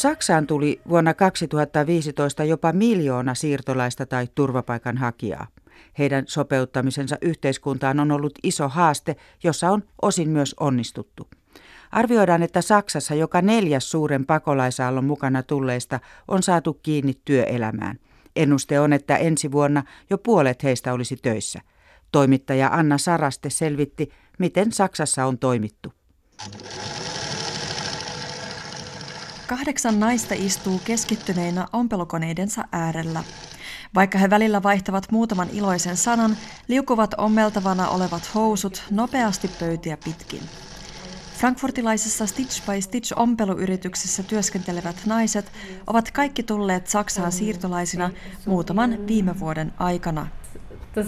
Saksaan tuli vuonna 2015 jopa miljoona siirtolaista tai turvapaikanhakijaa. Heidän sopeuttamisensa yhteiskuntaan on ollut iso haaste, jossa on osin myös onnistuttu. Arvioidaan, että Saksassa joka neljäs suuren pakolaisaallon mukana tulleista on saatu kiinni työelämään. Ennuste on, että ensi vuonna jo puolet heistä olisi töissä. Toimittaja Anna Saraste selvitti, miten Saksassa on toimittu. Kahdeksan naista istuu keskittyneinä ompelukoneidensa äärellä. Vaikka he välillä vaihtavat muutaman iloisen sanan, liukuvat ommeltavana olevat housut nopeasti pöytiä pitkin. Frankfurtilaisessa Stitch by Stitch ompeluyrityksessä työskentelevät naiset ovat kaikki tulleet Saksaan siirtolaisina muutaman viime vuoden aikana. Das,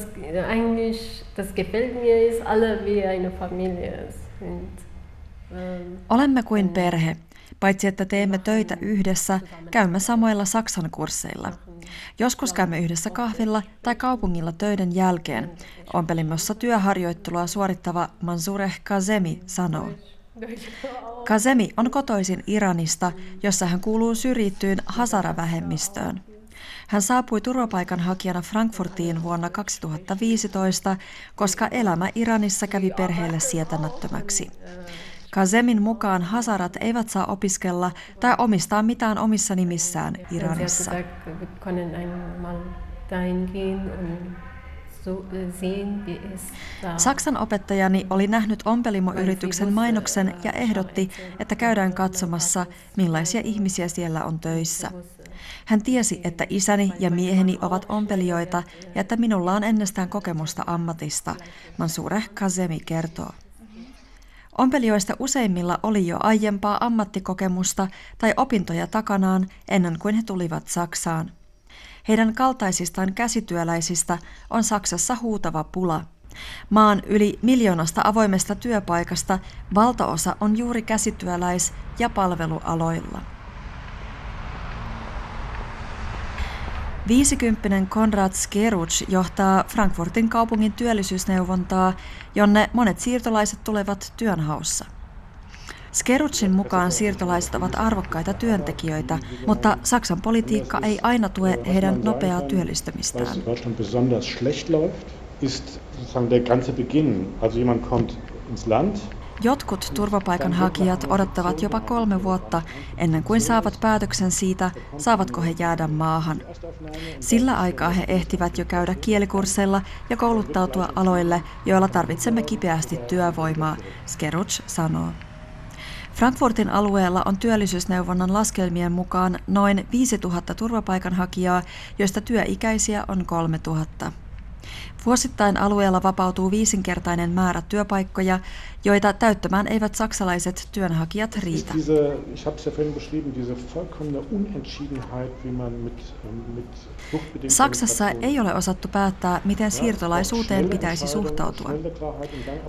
eigentlich, das gefällt mir, alle wie eine Familie. Ähm, Olemme kuin perhe. Paitsi että teemme töitä yhdessä, käymme samoilla Saksan kursseilla. Joskus käymme yhdessä kahvilla tai kaupungilla töiden jälkeen. Ompelimossa työharjoittelua suorittava Mansureh Kazemi sanoo. Kazemi on kotoisin Iranista, jossa hän kuuluu syrjittyyn Hazara-vähemmistöön. Hän saapui turvapaikanhakijana Frankfurtiin vuonna 2015, koska elämä Iranissa kävi perheelle sietämättömäksi. Kazemin mukaan hasarat eivät saa opiskella tai omistaa mitään omissa nimissään Iranissa. Saksan opettajani oli nähnyt ompelimoyrityksen mainoksen ja ehdotti, että käydään katsomassa, millaisia ihmisiä siellä on töissä. Hän tiesi, että isäni ja mieheni ovat ompelijoita ja että minulla on ennestään kokemusta ammatista, Mansureh Kazemi kertoo. Ompelijoista useimmilla oli jo aiempaa ammattikokemusta tai opintoja takanaan ennen kuin he tulivat Saksaan. Heidän kaltaisistaan käsityöläisistä on Saksassa huutava pula. Maan yli miljoonasta avoimesta työpaikasta valtaosa on juuri käsityöläis- ja palvelualoilla. 50 Konrad Skeruc johtaa Frankfurtin kaupungin työllisyysneuvontaa, jonne monet siirtolaiset tulevat työnhaussa. Skerucin mukaan siirtolaiset ovat arvokkaita työntekijöitä, mutta Saksan politiikka ei aina tue heidän nopeaa työllistymistään. Jotkut turvapaikanhakijat odottavat jopa kolme vuotta ennen kuin saavat päätöksen siitä, saavatko he jäädä maahan. Sillä aikaa he ehtivät jo käydä kielikursseilla ja kouluttautua aloille, joilla tarvitsemme kipeästi työvoimaa, Skeruch sanoo. Frankfurtin alueella on työllisyysneuvonnan laskelmien mukaan noin 5000 turvapaikanhakijaa, joista työikäisiä on 3000. Vuosittain alueella vapautuu viisinkertainen määrä työpaikkoja, joita täyttämään eivät saksalaiset työnhakijat riitä. Saksassa ei ole osattu päättää, miten siirtolaisuuteen pitäisi suhtautua.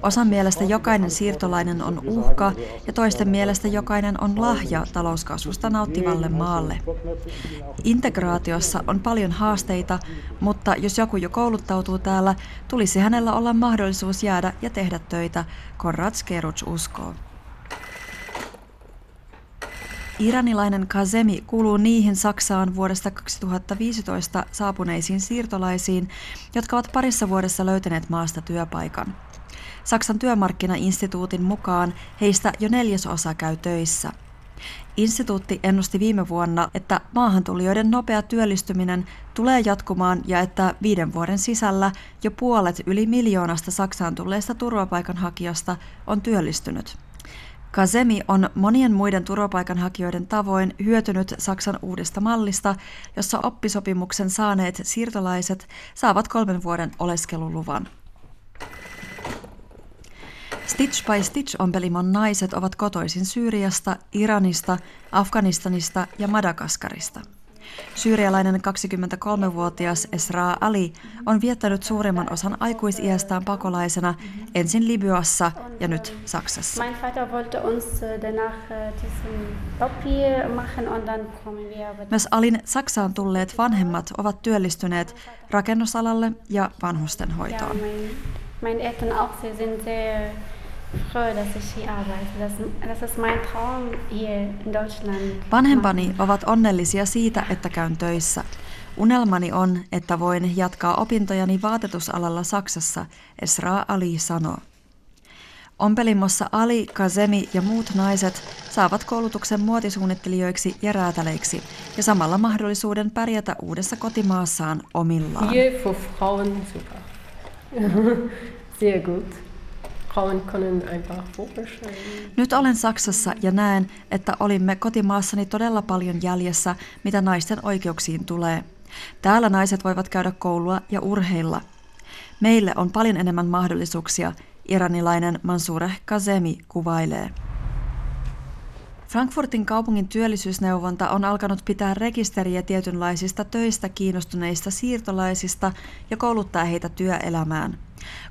Osan mielestä jokainen siirtolainen on uhka ja toisten mielestä jokainen on lahja talouskasvusta nauttivalle maalle. Integraatiossa on paljon haasteita, mutta jos joku jo kouluttautuu täällä, tulisi hänellä olla mahdollisuus jäädä ja tehdä töitä, Konrad Skeruc uskoo. Iranilainen Kazemi kuuluu niihin Saksaan vuodesta 2015 saapuneisiin siirtolaisiin, jotka ovat parissa vuodessa löytäneet maasta työpaikan. Saksan työmarkkinainstituutin mukaan heistä jo neljäsosa käy töissä – Instituutti ennusti viime vuonna, että maahantulijoiden nopea työllistyminen tulee jatkumaan ja että viiden vuoden sisällä jo puolet yli miljoonasta Saksaan tulleesta turvapaikanhakijasta on työllistynyt. Kazemi on monien muiden turvapaikanhakijoiden tavoin hyötynyt Saksan uudesta mallista, jossa oppisopimuksen saaneet siirtolaiset saavat kolmen vuoden oleskeluluvan. Stitch by Stitch ompelimon naiset ovat kotoisin Syyriasta, Iranista, Afganistanista ja Madagaskarista. Syyrialainen 23-vuotias Esra Ali on viettänyt suurimman osan aikuisiästään pakolaisena ensin Libyassa ja nyt Saksassa. Äh, äh, Myös Alin Saksaan tulleet vanhemmat ovat työllistyneet rakennusalalle ja vanhustenhoitoon. Ja, mein, mein Vanhempani ovat onnellisia siitä, että käyn töissä. Unelmani on, että voin jatkaa opintojani vaatetusalalla Saksassa, Esra Ali sanoo. Ompelimossa Ali, Kazemi ja muut naiset saavat koulutuksen muotisuunnittelijoiksi ja räätäleiksi ja samalla mahdollisuuden pärjätä uudessa kotimaassaan omillaan. Sehr gut. Nyt olen Saksassa ja näen, että olimme kotimaassani todella paljon jäljessä, mitä naisten oikeuksiin tulee. Täällä naiset voivat käydä koulua ja urheilla. Meille on paljon enemmän mahdollisuuksia, iranilainen Mansureh Kazemi kuvailee. Frankfurtin kaupungin työllisyysneuvonta on alkanut pitää rekisteriä tietynlaisista töistä kiinnostuneista siirtolaisista ja kouluttaa heitä työelämään.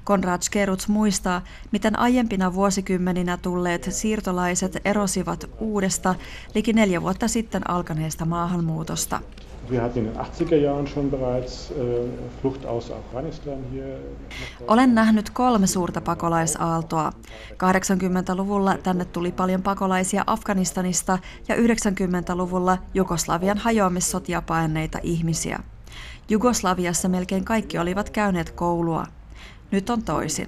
Konrad Skeruts muistaa, miten aiempina vuosikymmeninä tulleet siirtolaiset erosivat uudesta liki neljä vuotta sitten alkaneesta maahanmuutosta. Olen nähnyt kolme suurta pakolaisaaltoa. 80-luvulla tänne tuli paljon pakolaisia Afganistanista ja 90-luvulla Jugoslavian hajoamissotia paenneita ihmisiä. Jugoslaviassa melkein kaikki olivat käyneet koulua. Nyt on toisin.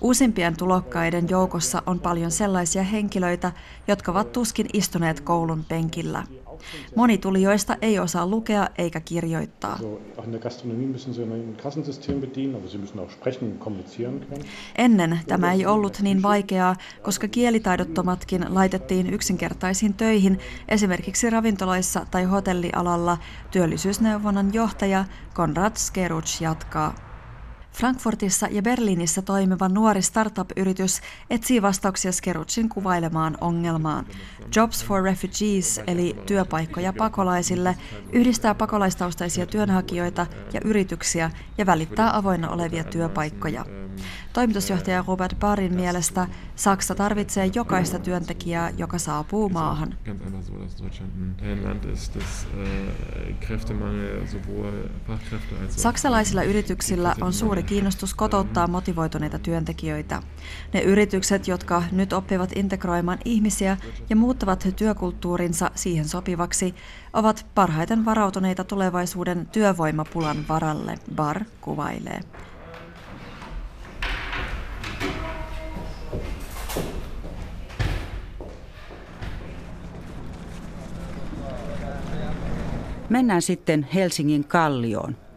Uusimpien tulokkaiden joukossa on paljon sellaisia henkilöitä, jotka ovat tuskin istuneet koulun penkillä. Moni tulijoista ei osaa lukea eikä kirjoittaa. Ennen tämä ei ollut niin vaikeaa, koska kielitaidottomatkin laitettiin yksinkertaisiin töihin, esimerkiksi ravintoloissa tai hotellialalla, työllisyysneuvonnan johtaja Konrad Skeruch jatkaa. Frankfurtissa ja Berliinissä toimiva nuori startup-yritys etsii vastauksia Skerucin kuvailemaan ongelmaan. Jobs for Refugees, eli työpaikkoja pakolaisille, yhdistää pakolaistaustaisia työnhakijoita ja yrityksiä ja välittää avoinna olevia työpaikkoja. Toimitusjohtaja Robert Barin mielestä Saksa tarvitsee jokaista työntekijää, joka saapuu maahan. Saksalaisilla yrityksillä on suuri kiinnostus kotouttaa motivoituneita työntekijöitä. Ne yritykset, jotka nyt oppivat integroimaan ihmisiä ja muuttavat työkulttuurinsa siihen sopivaksi, ovat parhaiten varautuneita tulevaisuuden työvoimapulan varalle, Bar kuvailee. Mennään sitten Helsingin Kallioon.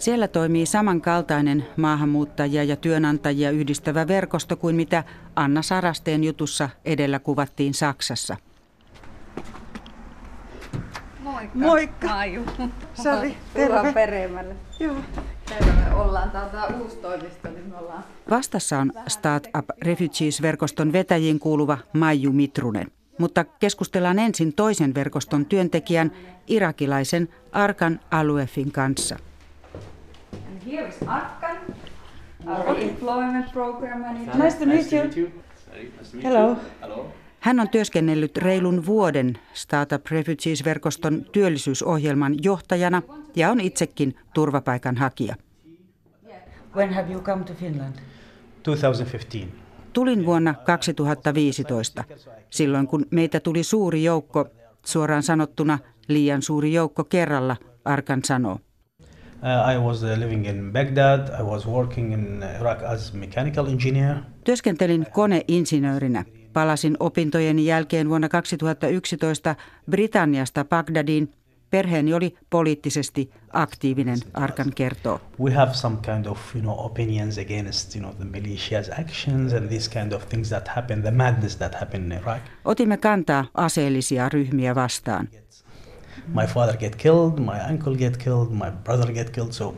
Siellä toimii samankaltainen maahanmuuttajia ja työnantajia yhdistävä verkosto kuin mitä Anna Sarasteen jutussa edellä kuvattiin Saksassa. Moikka. Moikka. Maiju. Sari, terve. Peremälle. Joo. Terve. Ollaan täältä uusi toimisto, niin me ollaan... Vastassa on Startup Refugees-verkoston vetäjiin kuuluva Maiju Mitrunen mutta keskustellaan ensin toisen verkoston työntekijän, irakilaisen Arkan Aluefin kanssa. Nice to meet you. Hello. Hän on työskennellyt reilun vuoden Startup Refugees-verkoston työllisyysohjelman johtajana ja on itsekin turvapaikanhakija. When have you come to Finland? 2015. Tulin vuonna 2015, silloin kun meitä tuli suuri joukko, suoraan sanottuna liian suuri joukko kerralla, Arkan sanoo. Työskentelin koneinsinöörinä. Palasin opintojeni jälkeen vuonna 2011 Britanniasta Bagdadiin Perheeni oli poliittisesti aktiivinen, Arkan kertoo. We have some kind of, you know, opinions against, you know, the militia's actions and these kind of things that happen, the madness that happened in Iraq. Otimme kantaa aseellisia ryhmiä vastaan. My father get killed, my uncle get killed, my brother get killed, so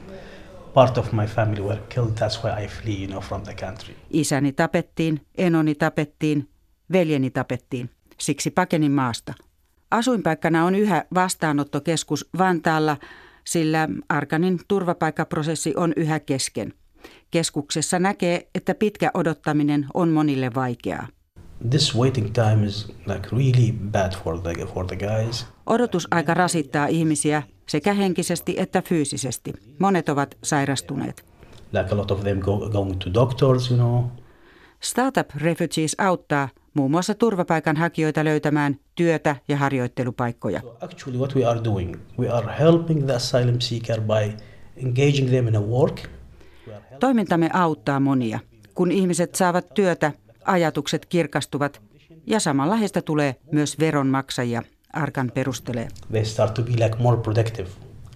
part of my family were killed. That's why I flee, you know, from the country. Isäni tapettiin, enoni tapettiin, veljeni tapettiin. Siksi pakenin maasta. Asuinpaikkana on yhä vastaanottokeskus Vantaalla, sillä Arkanin turvapaikkaprosessi on yhä kesken. Keskuksessa näkee, että pitkä odottaminen on monille vaikeaa. This waiting time is like really bad for the, for the guys. Odotusaika rasittaa ihmisiä sekä henkisesti että fyysisesti. Monet ovat sairastuneet. Like a lot of them go, going to doctors, you know. Startup Refugees auttaa muun muassa turvapaikanhakijoita löytämään työtä ja harjoittelupaikkoja. So actually what we are doing, we are helping the asylum seeker by engaging them in a work. Toimintamme auttaa monia. Kun ihmiset saavat työtä, ajatukset kirkastuvat ja samalla heistä tulee myös veronmaksajia, Arkan perustelee. They start to be like more productive.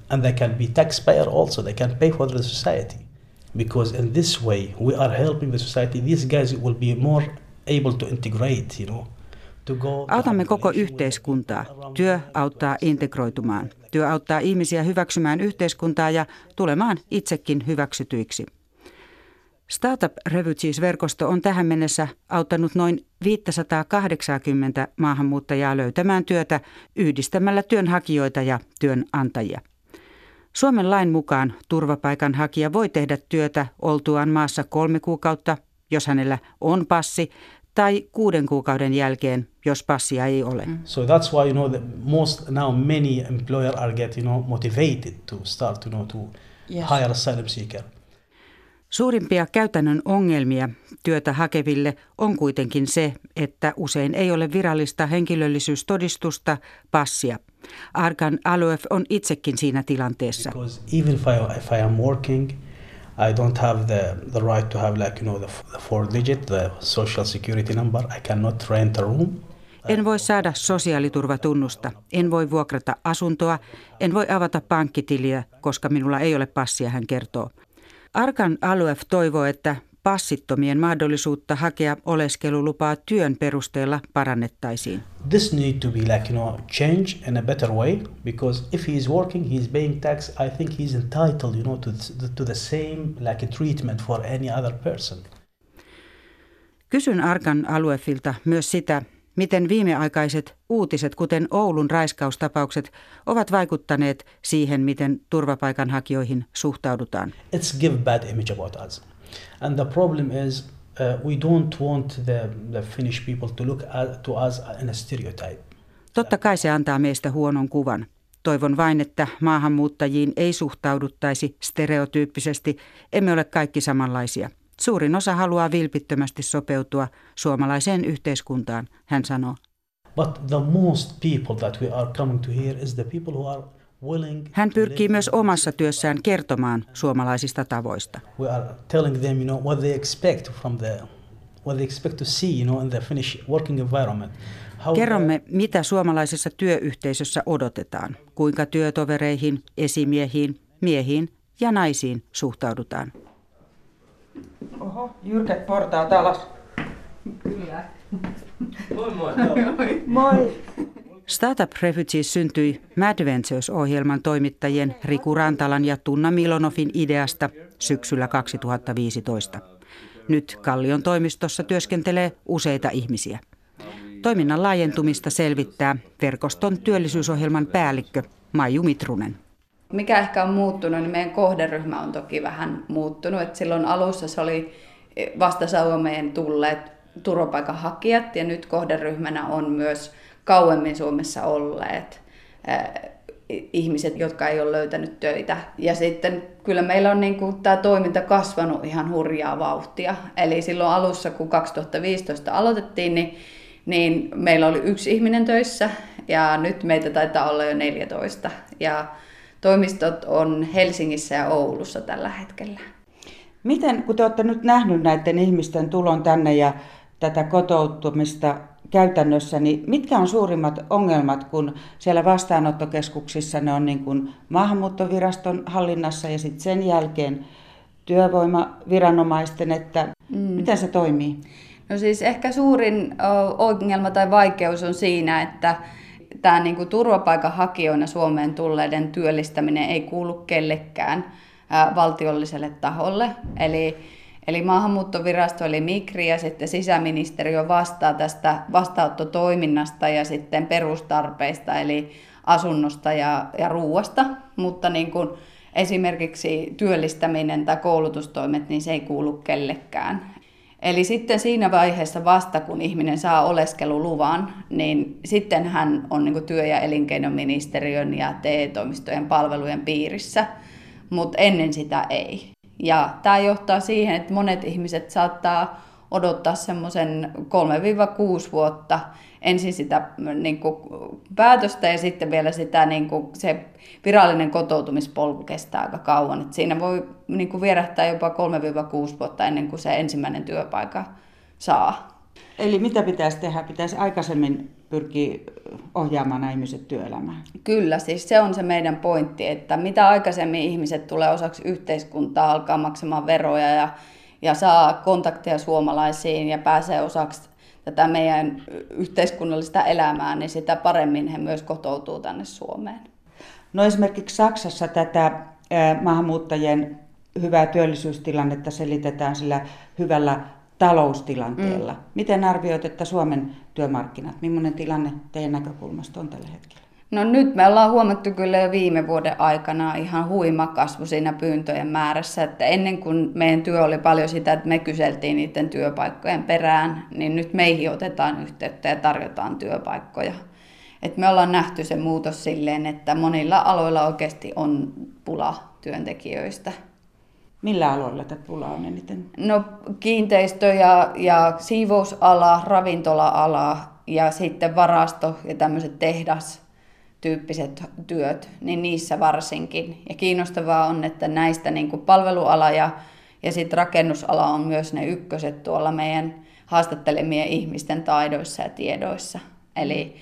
And they can be taxpayer also, they can pay for the society. Because in this way we are helping the society. These guys will be more able to integrate, you know. Autamme koko yhteiskuntaa. Työ auttaa integroitumaan. Työ auttaa ihmisiä hyväksymään yhteiskuntaa ja tulemaan itsekin hyväksytyiksi. Startup Refugees-verkosto on tähän mennessä auttanut noin 580 maahanmuuttajaa löytämään työtä yhdistämällä työnhakijoita ja työnantajia. Suomen lain mukaan turvapaikanhakija voi tehdä työtä oltuaan maassa kolme kuukautta, jos hänellä on passi, tai kuuden kuukauden jälkeen, jos passia ei ole. Mm. So that's why you know the most now many employer are getting you know, motivated to start you know, to yes. hire asylum seeker. Suurimpia käytännön ongelmia työtä hakeville on kuitenkin se, että usein ei ole virallista henkilöllisyystodistusta, passia. Arkan Aluef on itsekin siinä tilanteessa. Because even if I, if I am working, I don't have the, the right to have like you know the, the four digit, the social security number. I cannot rent a room. En voi saada sosiaaliturvatunnusta, en voi vuokrata asuntoa, en voi avata pankkitiliä, koska minulla ei ole passia, hän kertoo. Arkan Aluef toivoo, että passittomien mahdollisuutta hakea oleskelulupaa työn perusteella parannettaisiin. This need to be like you know change in a better way because if he is working, he is paying tax. I think he is entitled, you know, to the, to the same like a treatment for any other person. Kysyn Arkan Aluefilta myös sitä, miten viimeaikaiset uutiset, kuten Oulun raiskaustapaukset, ovat vaikuttaneet siihen, miten turvapaikanhakijoihin suhtaudutaan. It's give bad image about us. And the problem is uh, we don't want the, the Finnish people to look at, to us in a stereotype. Totta kai se antaa meistä huonon kuvan. Toivon vain, että maahanmuuttajiin ei suhtauduttaisi stereotyyppisesti. Emme ole kaikki samanlaisia. Suurin osa haluaa vilpittömästi sopeutua suomalaiseen yhteiskuntaan, hän sanoo. But the most people that we are coming to here is the people who are hän pyrkii myös omassa työssään kertomaan suomalaisista tavoista. Kerromme, mitä suomalaisessa työyhteisössä odotetaan, kuinka työtovereihin, esimiehiin, miehiin ja naisiin suhtaudutaan. Oho, jyrkät portaat alas. Kyllä. Moi moi. Moi. Startup Refugees syntyi Mad Ventures-ohjelman toimittajien Riku Rantalan ja Tunna Milonovin ideasta syksyllä 2015. Nyt Kallion toimistossa työskentelee useita ihmisiä. Toiminnan laajentumista selvittää verkoston työllisyysohjelman päällikkö Maiju Mitrunen. Mikä ehkä on muuttunut, niin meidän kohderyhmä on toki vähän muuttunut. Et silloin alussa se oli vasta Suomeen tulleet turvapaikanhakijat ja nyt kohderyhmänä on myös kauemmin Suomessa olleet ihmiset, jotka ei ole löytänyt töitä. Ja sitten kyllä meillä on niin kuin, tämä toiminta kasvanut ihan hurjaa vauhtia. Eli silloin alussa, kun 2015 aloitettiin, niin, niin meillä oli yksi ihminen töissä ja nyt meitä taitaa olla jo 14. Ja toimistot on Helsingissä ja Oulussa tällä hetkellä. Miten, kun te olette nyt nähnyt näiden ihmisten tulon tänne ja tätä kotoutumista käytännössä, niin mitkä on suurimmat ongelmat, kun siellä vastaanottokeskuksissa ne on niin kuin maahanmuuttoviraston hallinnassa ja sitten sen jälkeen työvoimaviranomaisten, että mm. miten se toimii? No siis ehkä suurin ongelma tai vaikeus on siinä, että tämä niin kuin turvapaikanhakijoina Suomeen tulleiden työllistäminen ei kuulu kellekään valtiolliselle taholle. Eli Eli maahanmuuttovirasto eli Migri ja sitten sisäministeriö vastaa tästä vastaanottotoiminnasta ja sitten perustarpeista eli asunnosta ja, ja ruuasta, mutta niin kuin esimerkiksi työllistäminen tai koulutustoimet, niin se ei kuulu kellekään. Eli sitten siinä vaiheessa vasta, kun ihminen saa oleskeluluvan, niin sitten hän on niin työ- ja elinkeinoministeriön ja TE-toimistojen palvelujen piirissä, mutta ennen sitä ei. Ja tämä johtaa siihen, että monet ihmiset saattaa odottaa semmoisen 3-6 vuotta ensin sitä niin kuin, päätöstä ja sitten vielä sitä, niin kuin, se virallinen kotoutumispolku kestää aika kauan. Et siinä voi niin kuin, vierähtää jopa 3-6 vuotta ennen kuin se ensimmäinen työpaikka saa. Eli mitä pitäisi tehdä? Pitäisi aikaisemmin pyrkiä ohjaamaan nämä ihmiset työelämään? Kyllä, siis se on se meidän pointti, että mitä aikaisemmin ihmiset tulee osaksi yhteiskuntaa, alkaa maksamaan veroja ja, ja saa kontakteja suomalaisiin ja pääsee osaksi tätä meidän yhteiskunnallista elämää, niin sitä paremmin he myös kotoutuu tänne Suomeen. No esimerkiksi Saksassa tätä maahanmuuttajien hyvää työllisyystilannetta selitetään sillä hyvällä taloustilanteella. Mm. Miten arvioit, että Suomen työmarkkinat, millainen tilanne teidän näkökulmasta on tällä hetkellä? No nyt me ollaan huomattu kyllä jo viime vuoden aikana ihan huima kasvu siinä pyyntöjen määrässä, että ennen kuin meidän työ oli paljon sitä, että me kyseltiin niiden työpaikkojen perään, niin nyt meihin otetaan yhteyttä ja tarjotaan työpaikkoja. Et me ollaan nähty se muutos silleen, että monilla aloilla oikeasti on pula työntekijöistä. Millä aloilla tätä pulaa on eniten? No kiinteistö- ja, ja siivousala, ravintola-ala ja sitten varasto ja tämmöiset tehdas tyyppiset työt, niin niissä varsinkin. Ja kiinnostavaa on, että näistä niin kuin palveluala ja, ja sitten rakennusala on myös ne ykköset tuolla meidän haastattelemien ihmisten taidoissa ja tiedoissa. Eli,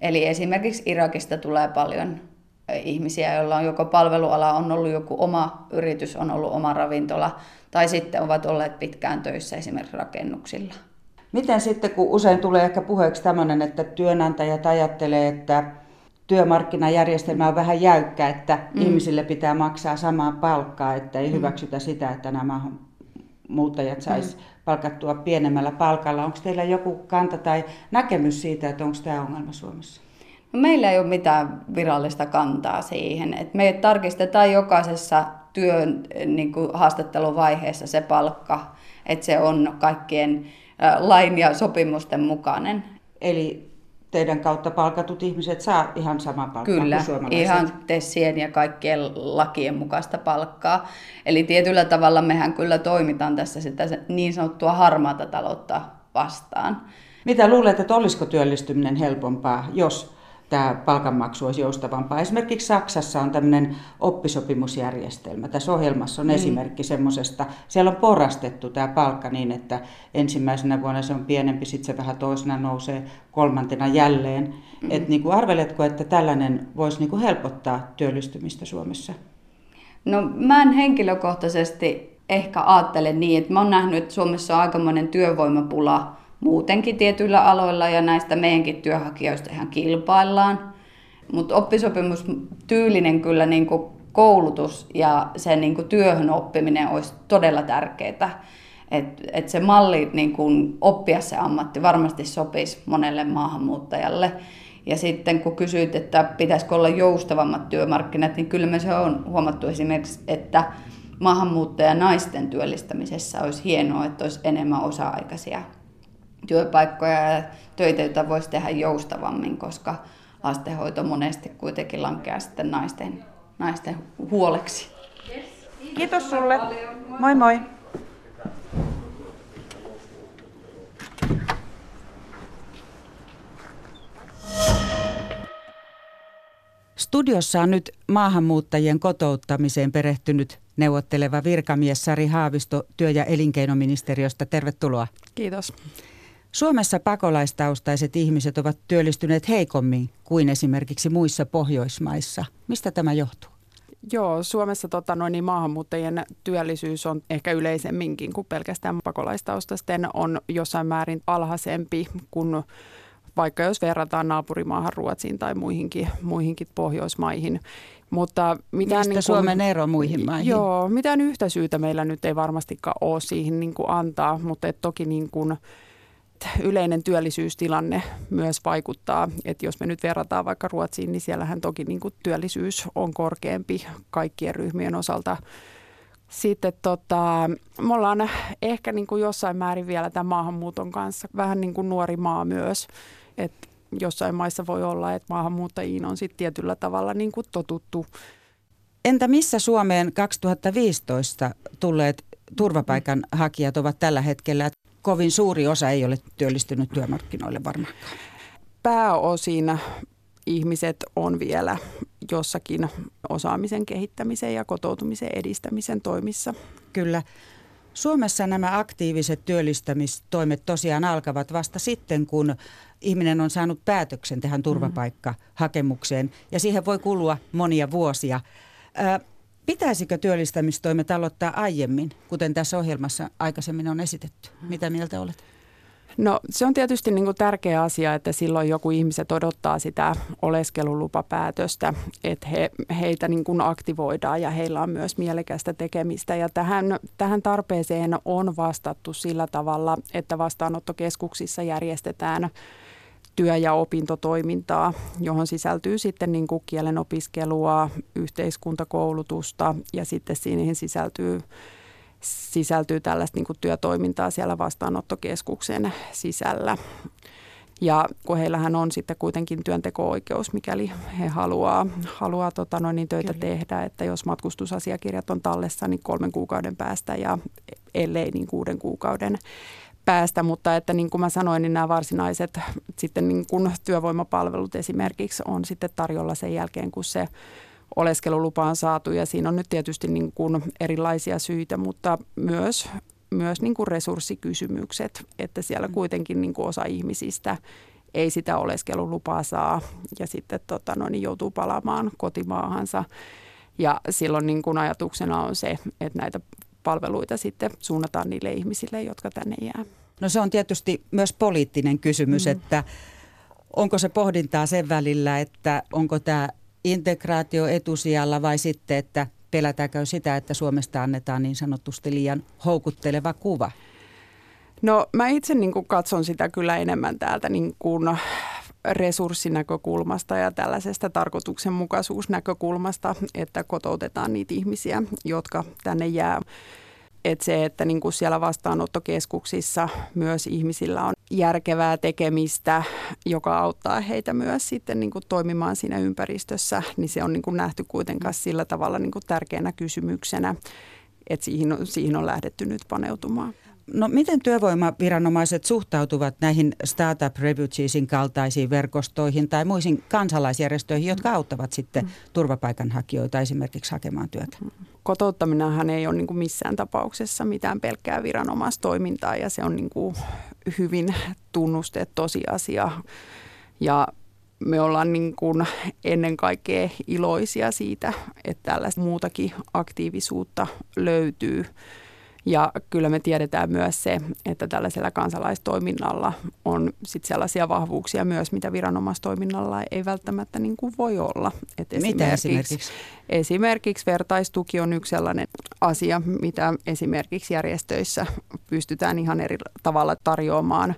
eli esimerkiksi Irakista tulee paljon ihmisiä, joilla on joko palveluala, on ollut joku oma yritys, on ollut oma ravintola, tai sitten ovat olleet pitkään töissä esimerkiksi rakennuksilla. Miten sitten, kun usein tulee ehkä puheeksi tämmöinen, että työnantajat ajattelee, että työmarkkinajärjestelmä on vähän jäykkä, että mm. ihmisille pitää maksaa samaa palkkaa, että ei mm. hyväksytä sitä, että nämä muuttajat sais mm. palkattua pienemmällä palkalla. Onko teillä joku kanta tai näkemys siitä, että onko tämä ongelma Suomessa? No meillä ei ole mitään virallista kantaa siihen. Et me tarkistetaan jokaisessa työn niin kuin haastatteluvaiheessa se palkka, että se on kaikkien lain ja sopimusten mukainen. Eli teidän kautta palkatut ihmiset saa ihan sama palkkaa Kyllä, kuin suomalaiset? ihan tessien ja kaikkien lakien mukaista palkkaa. Eli tietyllä tavalla mehän kyllä toimitaan tässä sitä niin sanottua harmaata taloutta vastaan. Mitä luulet, että olisiko työllistyminen helpompaa, jos tämä palkanmaksu olisi joustavampaa. Esimerkiksi Saksassa on tämmöinen oppisopimusjärjestelmä. Tässä ohjelmassa on mm. esimerkki semmoisesta. Siellä on porastettu tämä palkka niin, että ensimmäisenä vuonna se on pienempi, sitten se vähän toisena nousee, kolmantena jälleen. Mm. Et niin kuin arveletko, että tällainen voisi niin kuin helpottaa työllistymistä Suomessa? No mä en henkilökohtaisesti ehkä ajattele niin, että mä oon nähnyt, että Suomessa on aikamoinen työvoimapula muutenkin tietyillä aloilla ja näistä meidänkin työhakijoista ihan kilpaillaan. Mutta oppisopimustyylinen kyllä niin kuin koulutus ja se niin kuin työhön oppiminen olisi todella tärkeää. Että et se malli niin kuin oppia se ammatti varmasti sopisi monelle maahanmuuttajalle. Ja sitten kun kysyit, että pitäisikö olla joustavammat työmarkkinat, niin kyllä me se on huomattu esimerkiksi, että maahanmuuttaja naisten työllistämisessä olisi hienoa, että olisi enemmän osa-aikaisia työpaikkoja ja töitä, joita voisi tehdä joustavammin, koska lastenhoito monesti kuitenkin lankeaa sitten naisten, naisten huoleksi. Kiitos sulle. Moi moi. Studiossa on nyt maahanmuuttajien kotouttamiseen perehtynyt neuvotteleva virkamies Sari Haavisto työ- ja elinkeinoministeriöstä. Tervetuloa. Kiitos. Suomessa pakolaistaustaiset ihmiset ovat työllistyneet heikommin kuin esimerkiksi muissa Pohjoismaissa. Mistä tämä johtuu? Joo, Suomessa tota, noin, niin maahanmuuttajien työllisyys on ehkä yleisemminkin kuin pelkästään pakolaistaustaisten on jossain määrin alhaisempi kuin vaikka jos verrataan naapurimaahan Ruotsiin tai muihinkin, muihinkin Pohjoismaihin. Mutta mitään Mistä niin kuin, Suomen ero muihin maihin? Joo, mitään yhtä syytä meillä nyt ei varmastikaan ole siihen niin kuin antaa, mutta et toki niin kuin, yleinen työllisyystilanne myös vaikuttaa. Että jos me nyt verrataan vaikka Ruotsiin, niin siellähän toki niin kuin työllisyys on korkeampi kaikkien ryhmien osalta. Sitten tota, me ollaan ehkä niin kuin jossain määrin vielä tämän maahanmuuton kanssa vähän niin kuin nuori maa myös. Että jossain maissa voi olla, että maahanmuuttajiin on sitten tietyllä tavalla niin kuin totuttu. Entä missä Suomeen 2015 tulleet turvapaikanhakijat ovat tällä hetkellä? Kovin suuri osa ei ole työllistynyt työmarkkinoille varmaankaan. Pääosin ihmiset on vielä jossakin osaamisen kehittämisen ja kotoutumisen edistämisen toimissa. Kyllä. Suomessa nämä aktiiviset työllistämistoimet tosiaan alkavat vasta sitten, kun ihminen on saanut päätöksen tähän turvapaikkahakemukseen ja siihen voi kulua monia vuosia. Pitäisikö työllistämistoimet aloittaa aiemmin, kuten tässä ohjelmassa aikaisemmin on esitetty? Mitä mieltä olet? No se on tietysti niin kuin tärkeä asia, että silloin joku ihmiset odottaa sitä oleskelulupapäätöstä, että he, heitä niin kuin aktivoidaan ja heillä on myös mielekästä tekemistä. Ja tähän, tähän tarpeeseen on vastattu sillä tavalla, että vastaanottokeskuksissa järjestetään työ- ja opintotoimintaa, johon sisältyy sitten niin kuin kielen opiskelua, yhteiskuntakoulutusta ja sitten siihen sisältyy sisältyy tällaista niin kuin työtoimintaa siellä vastaanottokeskuksen sisällä. Ja kun heillähän on sitten kuitenkin työnteko-oikeus, mikäli he haluaa, haluaa tota noin, niin töitä Kyllä. tehdä, että jos matkustusasiakirjat on tallessa, niin kolmen kuukauden päästä ja ellei niin kuuden kuukauden päästä, mutta että niin kuin mä sanoin, niin nämä varsinaiset sitten niin kuin työvoimapalvelut esimerkiksi on sitten tarjolla sen jälkeen, kun se oleskelulupa on saatu ja siinä on nyt tietysti niin kuin erilaisia syitä, mutta myös, myös niin kuin resurssikysymykset, että siellä mm. kuitenkin niin kuin osa ihmisistä ei sitä oleskelulupaa saa ja sitten tota, no, niin joutuu palaamaan kotimaahansa. Ja silloin niin kuin ajatuksena on se, että näitä palveluita sitten suunnataan niille ihmisille, jotka tänne jää. No se on tietysti myös poliittinen kysymys, mm. että onko se pohdintaa sen välillä, että onko tämä integraatio etusijalla vai sitten, että pelätäänkö sitä, että Suomesta annetaan niin sanotusti liian houkutteleva kuva? No mä itse niin kuin katson sitä kyllä enemmän täältä niin kuin resurssinäkökulmasta ja tällaisesta tarkoituksenmukaisuusnäkökulmasta, että kotoutetaan niitä ihmisiä, jotka tänne jää että se, että niin kuin siellä vastaanottokeskuksissa myös ihmisillä on järkevää tekemistä, joka auttaa heitä myös sitten niin kuin toimimaan siinä ympäristössä, niin se on niin kuin nähty kuitenkaan sillä tavalla niin kuin tärkeänä kysymyksenä, että siihen, siihen on lähdetty nyt paneutumaan. No miten työvoimaviranomaiset suhtautuvat näihin Startup Refugeesin kaltaisiin verkostoihin tai muihin kansalaisjärjestöihin, jotka auttavat sitten turvapaikanhakijoita esimerkiksi hakemaan työtä? Kotouttaminenhan ei ole niin kuin missään tapauksessa mitään pelkkää viranomaistoimintaa ja se on niin kuin hyvin tunnustettu tosiasia. Ja me ollaan niin kuin ennen kaikkea iloisia siitä, että tällaista muutakin aktiivisuutta löytyy. Ja kyllä me tiedetään myös se, että tällaisella kansalaistoiminnalla on sit sellaisia vahvuuksia myös, mitä viranomaistoiminnalla ei välttämättä niin kuin voi olla. Et mitä esimerkiksi? Esimerkiksi vertaistuki on yksi sellainen asia, mitä esimerkiksi järjestöissä pystytään ihan eri tavalla tarjoamaan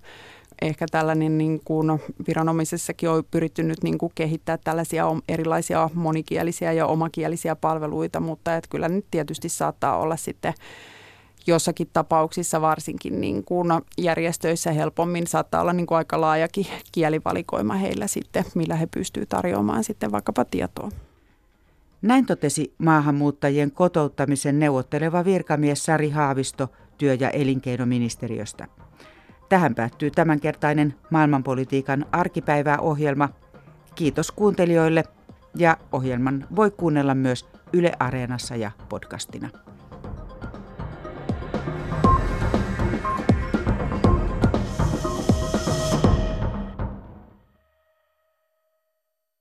ehkä tällainen niin kuin viranomaisessakin on pyritty nyt niin kuin kehittää tällaisia erilaisia monikielisiä ja omakielisiä palveluita, mutta että kyllä nyt tietysti saattaa olla sitten jossakin tapauksissa varsinkin niin kuin järjestöissä helpommin saattaa olla niin kuin aika laajakin kielivalikoima heillä sitten, millä he pystyvät tarjoamaan sitten vaikkapa tietoa. Näin totesi maahanmuuttajien kotouttamisen neuvotteleva virkamies Sari Haavisto työ- ja elinkeinoministeriöstä. Tähän päättyy tämänkertainen maailmanpolitiikan arkipäiväohjelma. Kiitos kuuntelijoille ja ohjelman voi kuunnella myös Yle Areenassa ja podcastina.